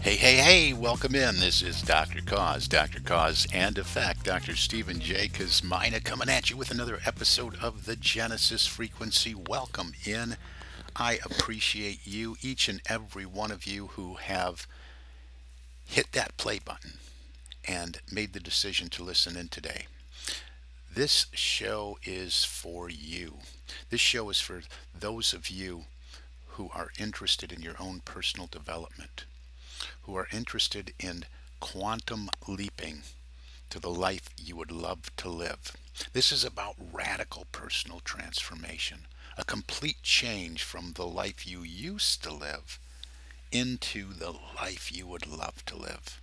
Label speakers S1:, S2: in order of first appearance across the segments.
S1: Hey, hey, hey, welcome in. This is Dr. Koz, Dr. Cause and Effect, Dr. Stephen J. Kosmyna coming at you with another episode of the Genesis Frequency. Welcome in. I appreciate you, each and every one of you who have hit that play button and made the decision to listen in today. This show is for you. This show is for those of you who are interested in your own personal development who are interested in quantum leaping to the life you would love to live. This is about radical personal transformation, a complete change from the life you used to live into the life you would love to live.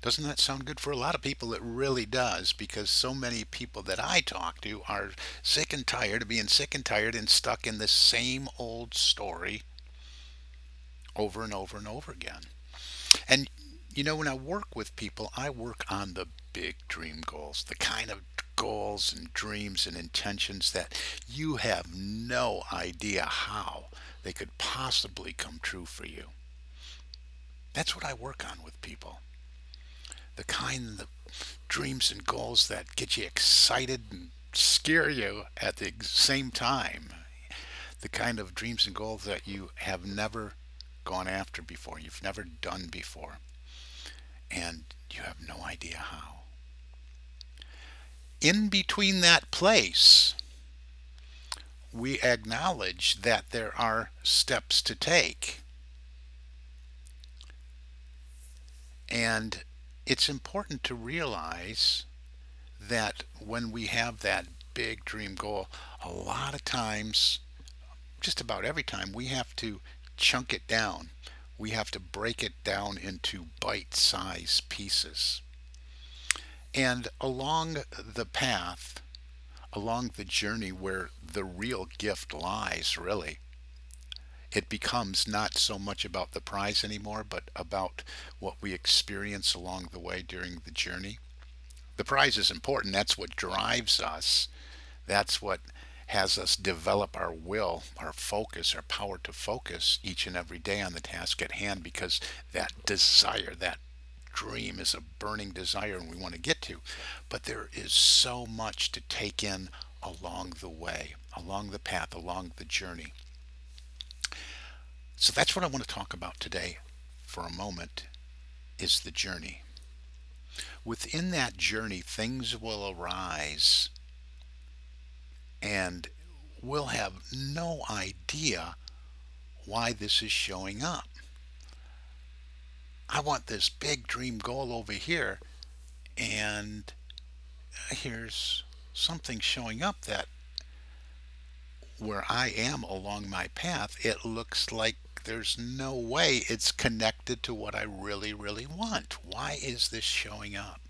S1: Doesn't that sound good for a lot of people? It really does, because so many people that I talk to are sick and tired of being sick and tired and stuck in the same old story over and over and over again. And you know, when I work with people, I work on the big dream goals, the kind of goals and dreams and intentions that you have no idea how they could possibly come true for you. That's what I work on with people. The kind of dreams and goals that get you excited and scare you at the same time. The kind of dreams and goals that you have never gone after before, you've never done before, and you have no idea how. In between that place, we acknowledge that there are steps to take. And it's important to realize that when we have that big dream goal, a lot of times, just about every time, we have to chunk it down. We have to break it down into bite sized pieces. And along the path, along the journey where the real gift lies, really, it becomes not so much about the prize anymore, but about what we experience along the way during the journey. The prize is important. That's what drives us. That's what has us develop our will, our focus, our power to focus each and every day on the task at hand because that desire, that dream is a burning desire and we want to get to. But there is so much to take in along the way, along the path, along the journey. So that's what I want to talk about today for a moment is the journey. Within that journey, things will arise and we'll have no idea why this is showing up. I want this big dream goal over here, and here's something showing up that where I am along my path, it looks like there's no way it's connected to what I really, really want. Why is this showing up?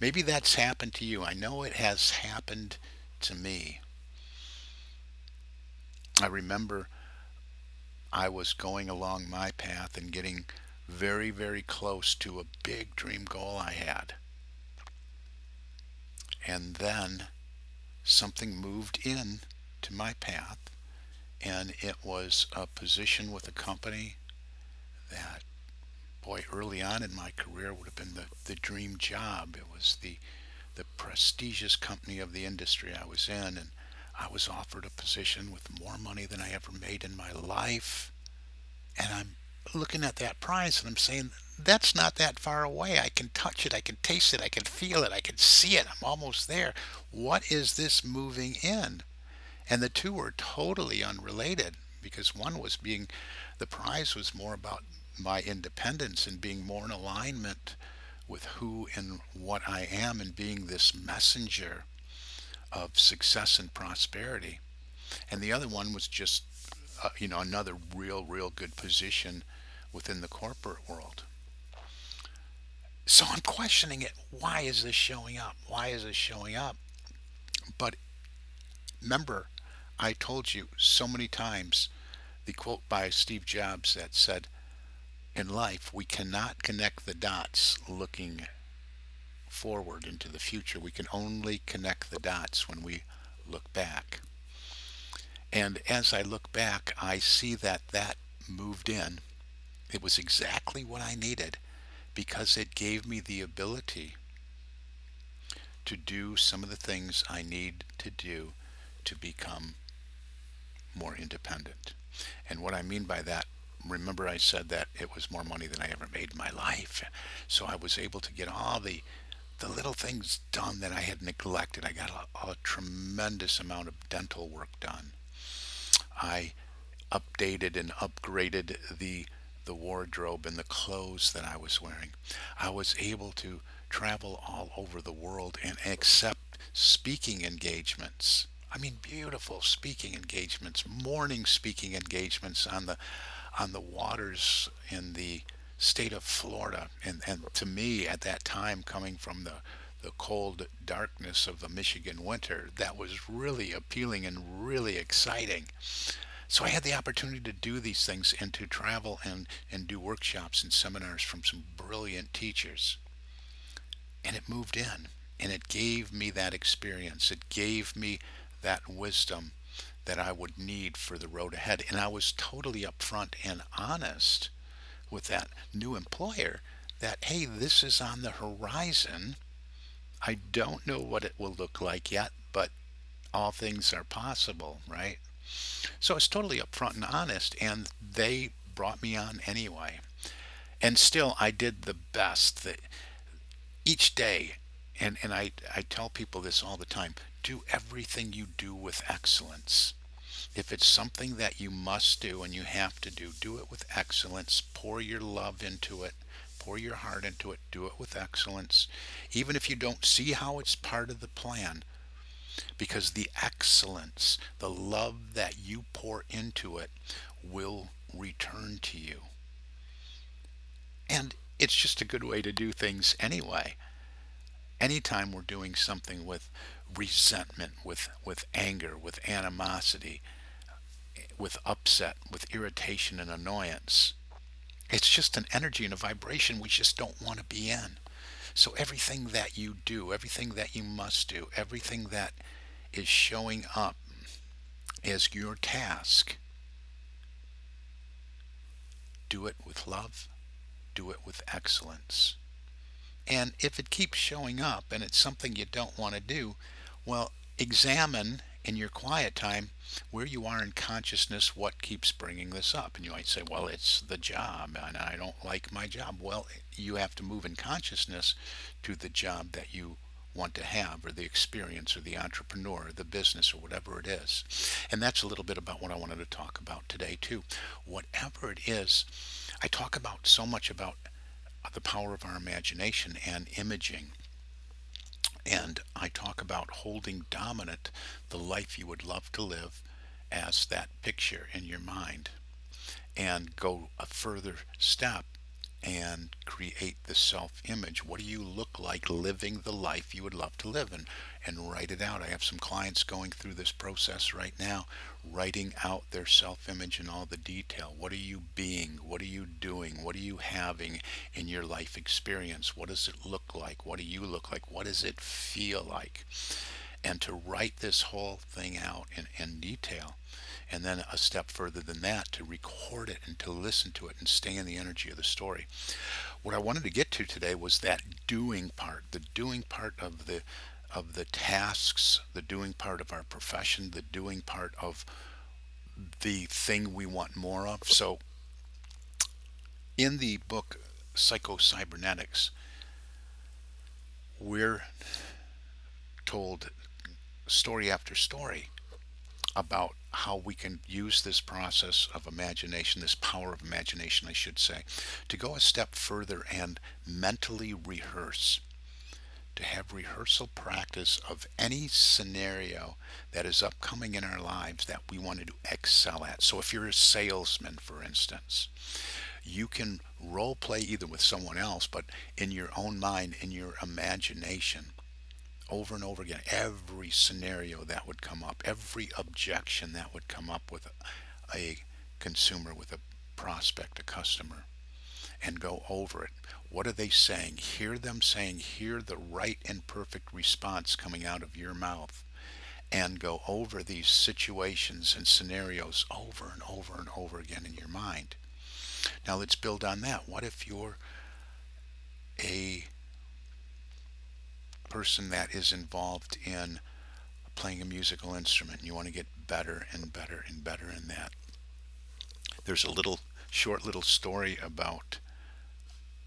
S1: Maybe that's happened to you. I know it has happened to me. I remember I was going along my path and getting very, very close to a big dream goal I had. And then something moved in to my path, and it was a position with a company that, boy, early on in my career would have been the, the dream job. It was the the prestigious company of the industry I was in, and I was offered a position with more money than I ever made in my life. And I'm looking at that prize and I'm saying, that's not that far away. I can touch it. I can taste it. I can feel it. I can see it. I'm almost there. What is this moving in? And the two were totally unrelated because one was being, the prize was more about my independence and being more in alignment with who and what I am and being this messenger of success and prosperity. And the other one was just, uh, you know, another real, real good position within the corporate world. So I'm questioning it. Why is this showing up? Why is this showing up? But remember, I told you so many times the quote by Steve Jobs that said, in life, we cannot connect the dots looking forward into the future. We can only connect the dots when we look back. And as I look back, I see that that moved in. It was exactly what I needed because it gave me the ability to do some of the things I need to do to become more independent. And what I mean by that remember I said that it was more money than I ever made in my life. So I was able to get all the the little things done that I had neglected. I got a, a tremendous amount of dental work done. I updated and upgraded the the wardrobe and the clothes that I was wearing. I was able to travel all over the world and accept speaking engagements. I mean, beautiful speaking engagements, morning speaking engagements on the on the waters in the state of Florida. And, and to me, at that time, coming from the, the cold darkness of the Michigan winter, that was really appealing and really exciting. So I had the opportunity to do these things and to travel and, and do workshops and seminars from some brilliant teachers. And it moved in and it gave me that experience. It gave me that wisdom that I would need for the road ahead. And I was totally upfront and honest with that new employer that, hey, this is on the horizon. I don't know what it will look like yet, but all things are possible, right? So it's totally upfront and honest, and they brought me on anyway. And still, I did the best that each day, and, and I, I tell people this all the time do everything you do with excellence. If it's something that you must do and you have to do, do it with excellence. Pour your love into it. Pour your heart into it. Do it with excellence. Even if you don't see how it's part of the plan, because the excellence, the love that you pour into it, will return to you. And it's just a good way to do things anyway. Anytime we're doing something with resentment, with, with anger, with animosity, with upset, with irritation and annoyance, it's just an energy and a vibration we just don't want to be in. So everything that you do, everything that you must do, everything that is showing up as your task, do it with love, do it with excellence. And if it keeps showing up and it's something you don't want to do, well, examine in your quiet time where you are in consciousness what keeps bringing this up? And you might say well it's the job and i don't like my job. Well you have to move in consciousness to the job that you want to have or the experience or the entrepreneur or the business or whatever it is. And that's a little bit about what i wanted to talk about today too. Whatever it is i talk about so much about the power of our imagination and imaging and I talk about holding dominant the life you would love to live as that picture in your mind and go a further step and create the self image. What do you look like living the life you would love to live and, and write it out? I have some clients going through this process right now, writing out their self image in all the detail. What are you being? What are you doing? What are you having in your life experience? What does it look like? What do you look like? What does it feel like? And to write this whole thing out in, in detail and then a step further than that to record it and to listen to it and stay in the energy of the story. What I wanted to get to today was that doing part, the doing part of the of the tasks, the doing part of our profession, the doing part of the thing we want more of. So in the book Psycho Cybernetics, we're told story after story about how we can use this process of imagination, this power of imagination, I should say, to go a step further and mentally rehearse. To have rehearsal practice of any scenario that is upcoming in our lives that we want to excel at. So, if you're a salesman, for instance, you can role play either with someone else, but in your own mind, in your imagination, over and over again every scenario that would come up, every objection that would come up with a, consumer, with a prospect, a customer, and go over it. What are they saying? Hear them saying, hear the right and perfect response coming out of your mouth, and go over these situations and scenarios over and over and over again in your mind. Now let's build on that. What if you're a person that is involved in playing a musical instrument. You want to get better and better and better in that. There's a little short little story about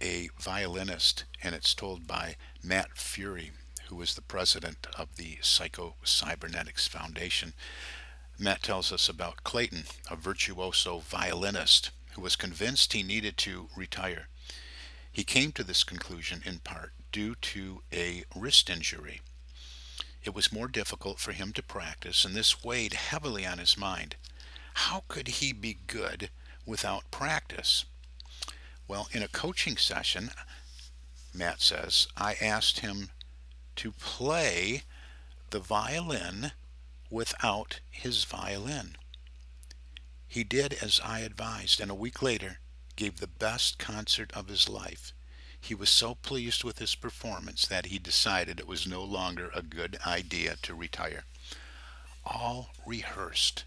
S1: a violinist, and it's told by Matt Furey, who was the president of the Psycho Cybernetics Foundation. Matt tells us about Clayton, a virtuoso violinist who was convinced he needed to retire. He came to this conclusion in part due to a wrist injury. It was more difficult for him to practice, and this weighed heavily on his mind. How could he be good without practice? Well, in a coaching session, Matt says, I asked him to play the violin without his violin. He did as I advised, and a week later gave the best concert of his life. He was so pleased with his performance that he decided it was no longer a good idea to retire. All rehearsed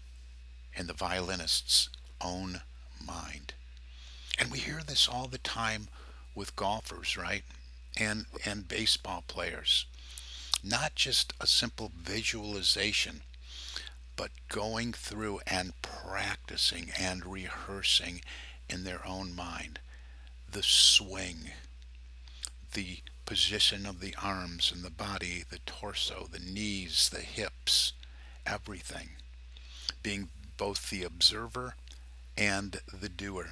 S1: in the violinist's own mind. And we hear this all the time with golfers, right? And and baseball players. Not just a simple visualization, but going through and practicing and rehearsing in their own mind the swing, the position of the arms and the body, the torso, the knees, the hips, everything. Being both the observer and the doer.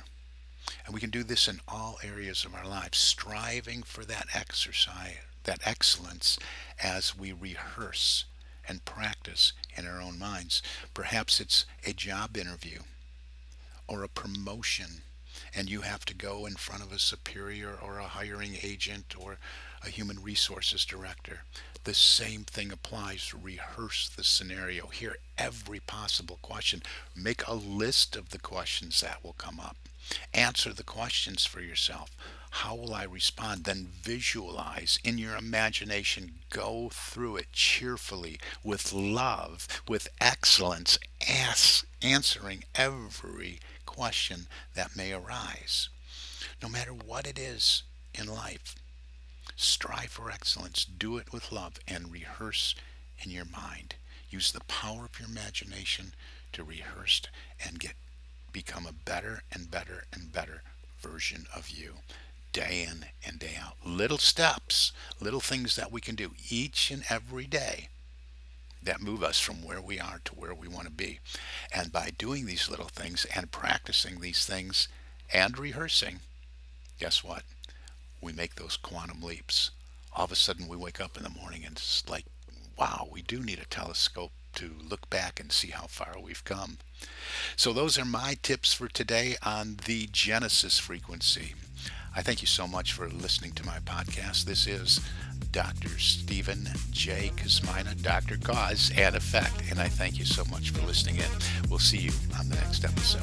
S1: And we can do this in all areas of our lives, striving for that exercise, that excellence as we rehearse and practice in our own minds. Perhaps it's a job interview or a promotion and you have to go in front of a superior or a hiring agent or a human resources director. The same thing applies. Rehearse the scenario. Hear every possible question. Make a list of the questions that will come up. Answer the questions for yourself. How will I respond? Then visualize in your imagination. Go through it cheerfully, with love, with excellence, ask, answering every question that may arise. No matter what it is in life, strive for excellence, do it with love, and rehearse in your mind. Use the power of your imagination to rehearse and get become a better and better and better version of you day in and day out. Little steps, little things that we can do each and every day that move us from where we are to where we want to be. And by doing these little things and practicing these things and rehearsing, guess what? We make those quantum leaps. All of a sudden, we wake up in the morning and it's like, wow, we do need a telescope to look back and see how far we've come. So, those are my tips for today on the Genesis frequency. I thank you so much for listening to my podcast. This is Dr. Stephen J. Kosmyna, Dr. Cause and Effect. And I thank you so much for listening in. We'll see you on the next episode.